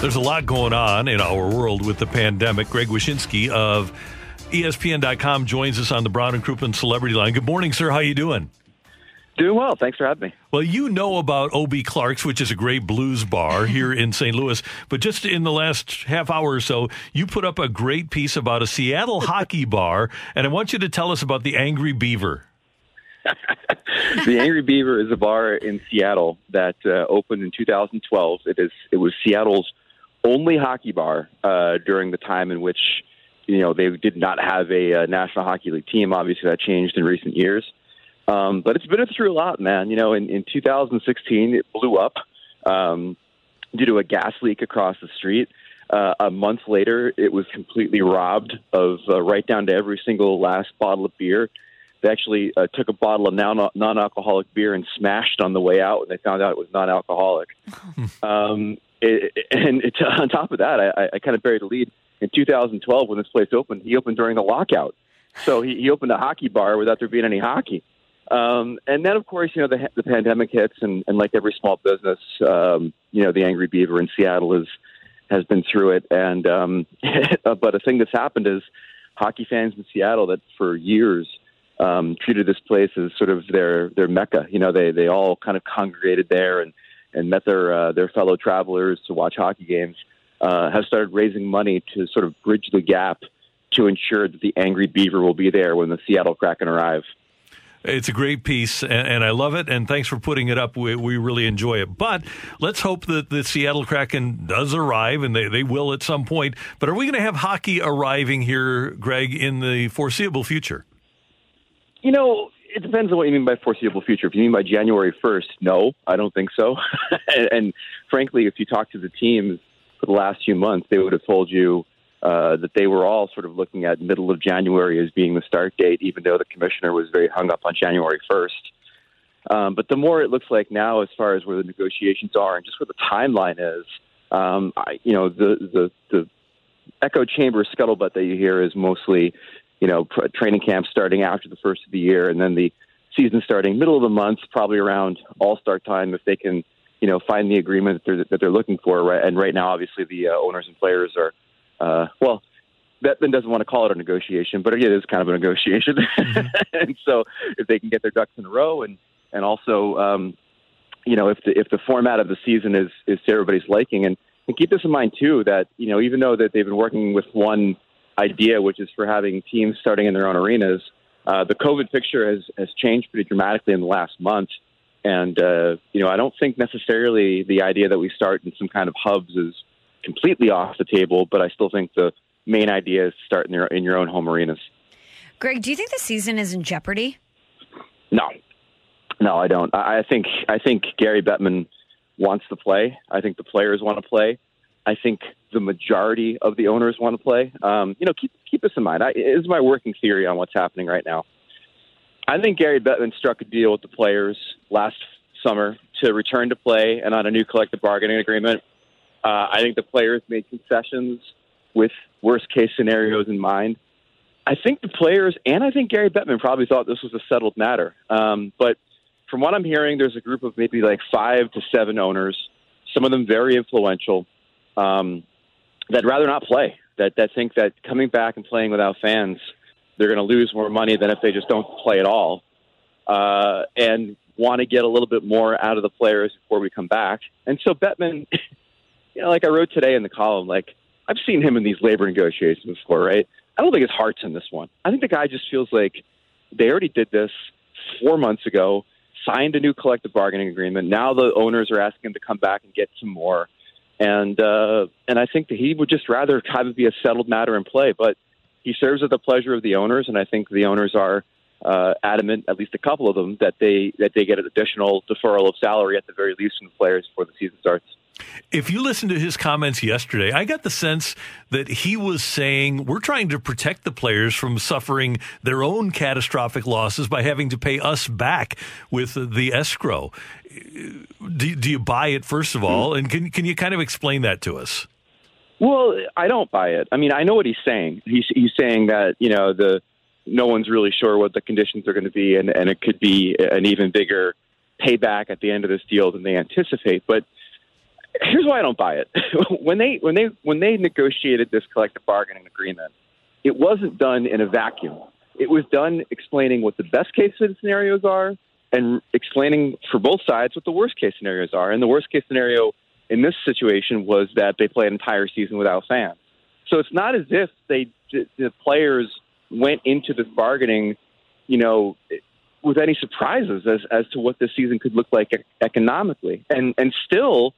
There's a lot going on in our world with the pandemic. Greg Wyshynski of ESPN.com joins us on the Brown and Crouppen Celebrity Line. Good morning, sir. How are you doing? Doing well. Thanks for having me. Well, you know about OB Clark's, which is a great blues bar here in St. Louis. But just in the last half hour or so, you put up a great piece about a Seattle hockey bar, and I want you to tell us about the Angry Beaver. the Angry Beaver is a bar in Seattle that uh, opened in 2012. It is it was Seattle's only hockey bar uh, during the time in which you know they did not have a, a National Hockey League team. Obviously, that changed in recent years. Um, but it's been through a lot, man. You know, in, in 2016, it blew up um, due to a gas leak across the street. Uh, a month later, it was completely robbed of uh, right down to every single last bottle of beer. They actually uh, took a bottle of non alcoholic beer and smashed on the way out, and they found out it was non alcoholic. um, and it, on top of that, I, I kind of buried the lead. In 2012, when this place opened, he opened during the lockout. So he, he opened a hockey bar without there being any hockey. Um, and then, of course, you know, the, the pandemic hits, and, and like every small business, um, you know, the Angry Beaver in Seattle is, has been through it. And um, but a thing that's happened is hockey fans in Seattle that for years um, treated this place as sort of their their mecca. You know, they they all kind of congregated there and and met their uh, their fellow travelers to watch hockey games. Uh, have started raising money to sort of bridge the gap to ensure that the Angry Beaver will be there when the Seattle Kraken arrive. It's a great piece, and, and, I love it. And thanks for putting it up. We, we, really enjoy it. But let's hope that the Seattle Kraken does arrive, and they, they will at some point. But are we going to have hockey arriving here, Greg, in the foreseeable future? You know, it depends on what you mean by foreseeable future. If you mean by January 1st, no, I don't think so. and, and, frankly, if you talk to the teams for the last few months, they would have told you uh, that they were all sort of looking at middle of January as being the start date, even though the commissioner was very hung up on January 1st. Um, but the more it looks like now, as far as where the negotiations are and just where the timeline is, um, I, you know, the, the, the echo chamber scuttlebutt that you hear is mostly you know, pr- training camp starting after the first of the year, and then the season starting middle of the month, probably around All Star time, if they can, you know, find the agreement that they're, that they're looking for. Right, and right now, obviously, the uh, owners and players are, uh, well. Bettman doesn't want to call it a negotiation, but it is kind of a negotiation. Mm-hmm. and so, if they can get their ducks in a row, and and also, um, you know, if the if the format of the season is is to everybody's liking, and and keep this in mind too, that you know, even though that they've been working with one idea, which is for having teams starting in their own arenas. Uh, the COVID picture has, has changed pretty dramatically in the last month. And, uh, you know, I don't think necessarily the idea that we start in some kind of hubs is completely off the table, but I still think the main idea is to start in your, in your own home arenas. Greg, do you think the season is in jeopardy? No, no, I don't. I think I think Gary Bettman wants to play. I think the players want to play. I think the majority of the owners want to play. Um, you know, keep keep this in mind. I, this is my working theory on what's happening right now. I think Gary Bettman struck a deal with the players last summer to return to play and on a new collective bargaining agreement. Uh, I think the players made concessions with worst case scenarios in mind. I think the players and I think Gary Bettman probably thought this was a settled matter. Um, but from what I'm hearing, there's a group of maybe like five to seven owners, some of them very influential, um, that rather not play. That that think that coming back and playing without fans, they're going to lose more money than if they just don't play at all, uh, and want to get a little bit more out of the players before we come back. And so Bettman, you know, like I wrote today in the column, like I've seen him in these labor negotiations before, right? I don't think his heart's in this one. I think the guy just feels like they already did this four months ago, signed a new collective bargaining agreement. Now the owners are asking him to come back and get some more and uh, and I think that he would just rather have it be a settled matter in play. But he serves at the pleasure of the owners, and I think the owners are uh, adamant, at least a couple of them, that they that they get an additional deferral of salary at the very least from the players before the season starts. If you listen to his comments yesterday, I got the sense that he was saying we're trying to protect the players from suffering their own catastrophic losses by having to pay us back with the escrow. Do, do you buy it, first of all? And can, can you kind of explain that to us? Well, I don't buy it. I mean, I know what he's saying. He's, he's saying that, you know, the no one's really sure what the conditions are going to be, and, and it could be an even bigger payback at the end of this deal than they anticipate. But here's why I don't buy it. when they when they when they negotiated this collective bargaining agreement, it wasn't done in a vacuum. It was done explaining what the best case scenarios are and explaining for both sides what the worst case scenarios are. And the worst case scenario in this situation was that they play an entire season without fans. So it's not as if they the players went into this bargaining, you know, with any surprises as as to what this season could look like economically. And and still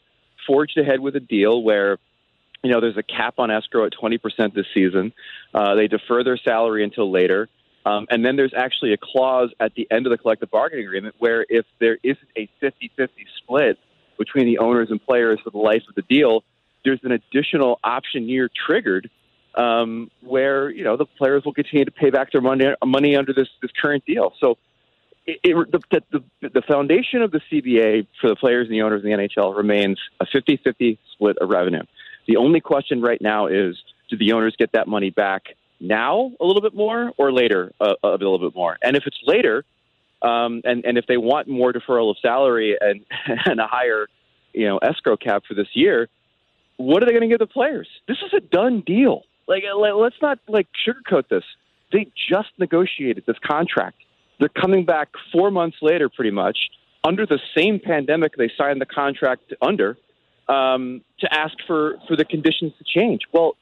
forged ahead with a deal where you know there's a cap on escrow at 20% this season. Uh, they defer their salary until later. Um, and then there's actually a clause at the end of the collective bargaining agreement where if there isn't a 50 50 split between the owners and players for the life of the deal, there's an additional option year triggered um, where you know the players will continue to pay back their money money under this this current deal. So it, it, the, the, the foundation of the CBA for the players and the owners in the NHL remains a 50-50 split of revenue. The only question right now is, do the owners get that money back now a little bit more or later a, a little bit more? And if it's later, um, and, and if they want more deferral of salary and, and a higher, you know, escrow cap for this year, what are they going to give the players? This is a done deal. Like, let's not like sugarcoat this. They just negotiated this contract. They're coming back four months later, pretty much, under the same pandemic they signed the contract under, um, to ask for, for the conditions to change. Well,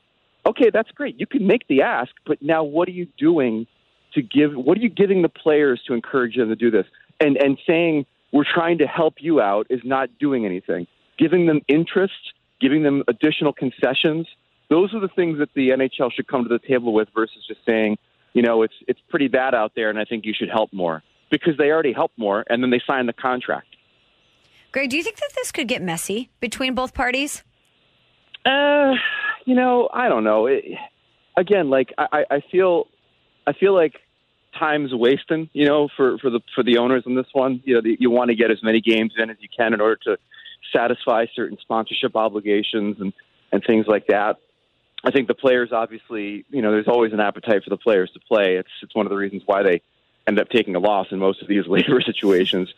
okay, that's great. You can make the ask, but now what are you doing to give? What are you giving the players to encourage them to do this? And and saying we're trying to help you out is not doing anything. Giving them interest, giving them additional concessions. Those are the things that the NHL should come to the table with versus just saying, you know, it's it's pretty bad out there, and I think you should help more because they already help more, and then they sign the contract. Greg, do you think that this could get messy between both parties? Uh, you know, I don't know. It, again, like I, I feel, I feel like time's wasting. You know, for for the for the owners on this one. You know, the, you want to get as many games in as you can in order to satisfy certain sponsorship obligations and and things like that. I think the players obviously, you know, there's always an appetite for the players to play. It's it's one of the reasons why they end up taking a loss in most of these labor situations.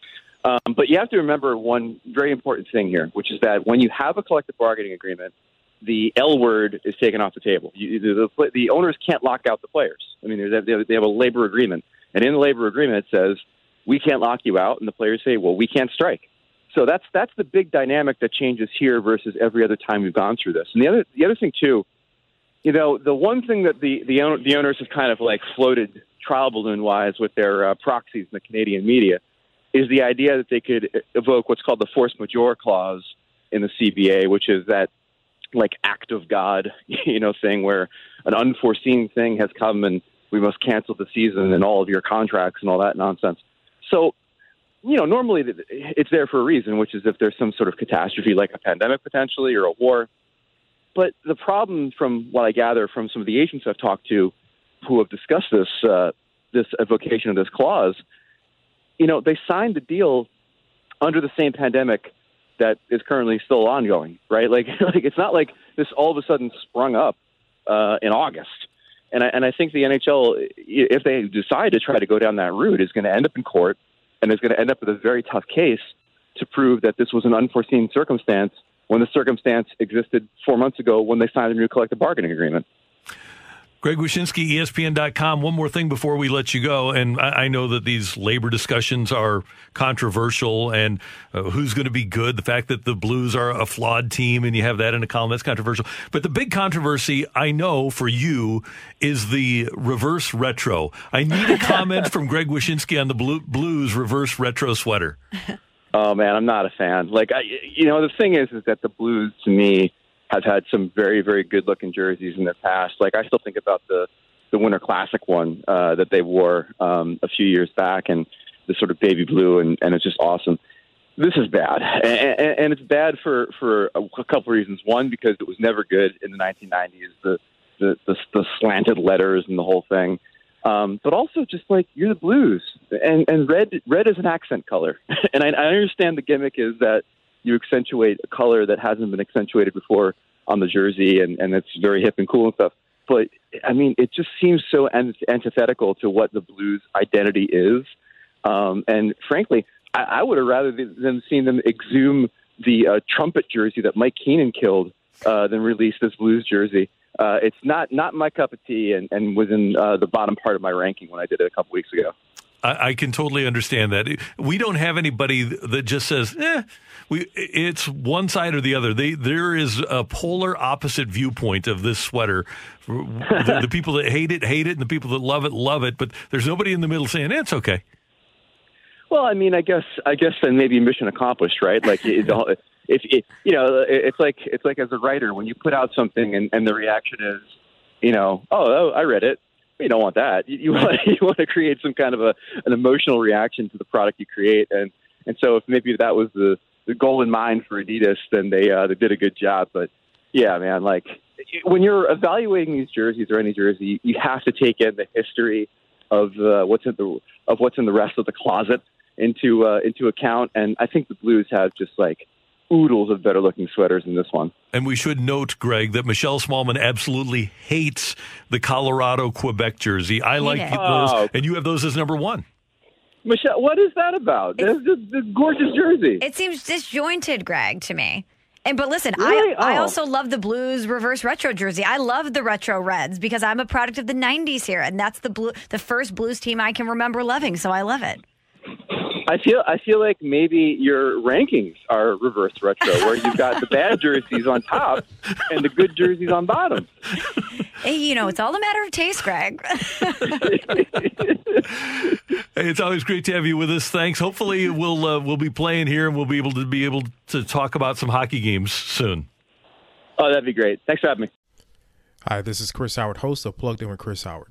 Um, but you have to remember one very important thing here, which is that when you have a collective bargaining agreement, the L word is taken off the table. You, the, the, the owners can't lock out the players. I mean, they have, they have a labor agreement, and in the labor agreement it says we can't lock you out, and the players say, well, we can't strike. So that's that's the big dynamic that changes here versus every other time we've gone through this. And the other the other thing too you know, the one thing that the the, the owners have kind of like floated trial balloon wise with their uh, proxies in the Canadian media is the idea that they could evoke what's called the force majeure clause in the CBA, which is that like act of God, you know, thing where an unforeseen thing has come and we must cancel the season and all of your contracts and all that nonsense. So, you know, normally it's there for a reason, which is if there's some sort of catastrophe like a pandemic potentially or a war but the problem, from what I gather from some of the agents I've talked to, who have discussed this uh, this evocation of this clause, you know, they signed the deal under the same pandemic that is currently still ongoing, right? Like, like it's not like this all of a sudden sprung up uh, in August. And I, and I think the NHL, if they decide to try to go down that route, is going to end up in court and is going to end up with a very tough case to prove that this was an unforeseen circumstance when the circumstance existed four months ago when they signed a new collective bargaining agreement. Greg Wyshynski, ESPN.com. One more thing before we let you go. And I, I know that these labor discussions are controversial and uh, who's going to be good. The fact that the Blues are a flawed team and you have that in a column, that's controversial. But the big controversy I know for you is the reverse retro. I need a comment from Greg Wyshynski on the Blues reverse retro sweater. Oh man, I'm not a fan. Like I, you know, the thing is, is that the Blues to me have had some very, very good looking jerseys in the past. Like I still think about the the Winter Classic one uh, that they wore um, a few years back, and the sort of baby blue, and, and it's just awesome. This is bad, and, and, and it's bad for for a couple of reasons. One, because it was never good in the 1990s. The the, the, the slanted letters and the whole thing. Um, but also just like you're the blues, and and red red is an accent color, and I, I understand the gimmick is that you accentuate a color that hasn't been accentuated before on the jersey, and and it's very hip and cool and stuff. But I mean, it just seems so antithetical to what the blues identity is, um, and frankly, I, I would have rather than seen them exhume the uh, trumpet jersey that Mike Keenan killed uh, than release this blues jersey uh, it's not not my cup of tea, and, and was in uh, the bottom part of my ranking when I did it a couple weeks ago. I, I, can totally understand that. We don't have anybody that just says, "eh." We it's one side or the other. They, there is a polar opposite viewpoint of this sweater. the, the, people that hate it hate it, and the people that love it love it. But there's nobody in the middle saying eh, it's okay. Well, I mean, I guess I guess then maybe mission accomplished, right? Like the, if you know, it's like it's like as a writer when you put out something and, and the reaction is, you know, oh, oh I read it. You don't want that. You, you want you want to create some kind of a an emotional reaction to the product you create, and and so if maybe that was the the goal in mind for Adidas, then they uh, they did a good job. But yeah, man, like when you're evaluating these jerseys or any jersey, you have to take in the history of uh, what's in the of what's in the rest of the closet into uh, into account. And I think the Blues have just like oodles of better looking sweaters than this one. And we should note, Greg, that Michelle Smallmon absolutely hates the Colorado Quebec jersey. I like those, oh. and you have those as number one. Michelle, what is that about? This, this, this gorgeous jersey. It seems disjointed, Greg, to me. And but listen, really? I oh. I also love the Blues reverse retro jersey. I love the retro reds because I'm a product of the '90s here, and that's the blue, the first Blues team I can remember loving. So I love it. I feel I feel like maybe your rankings are reverse retro, where you've got the bad jerseys on top and the good jerseys on bottom. Hey, you know, it's all a matter of taste, Greg. hey, it's always great to have you with us. Thanks. Hopefully, we'll uh, we'll be playing here and we'll be able to be able to talk about some hockey games soon. Oh, that'd be great. Thanks for having me. Hi, this is Chris Howard, host of Plugged In with Chris Howard.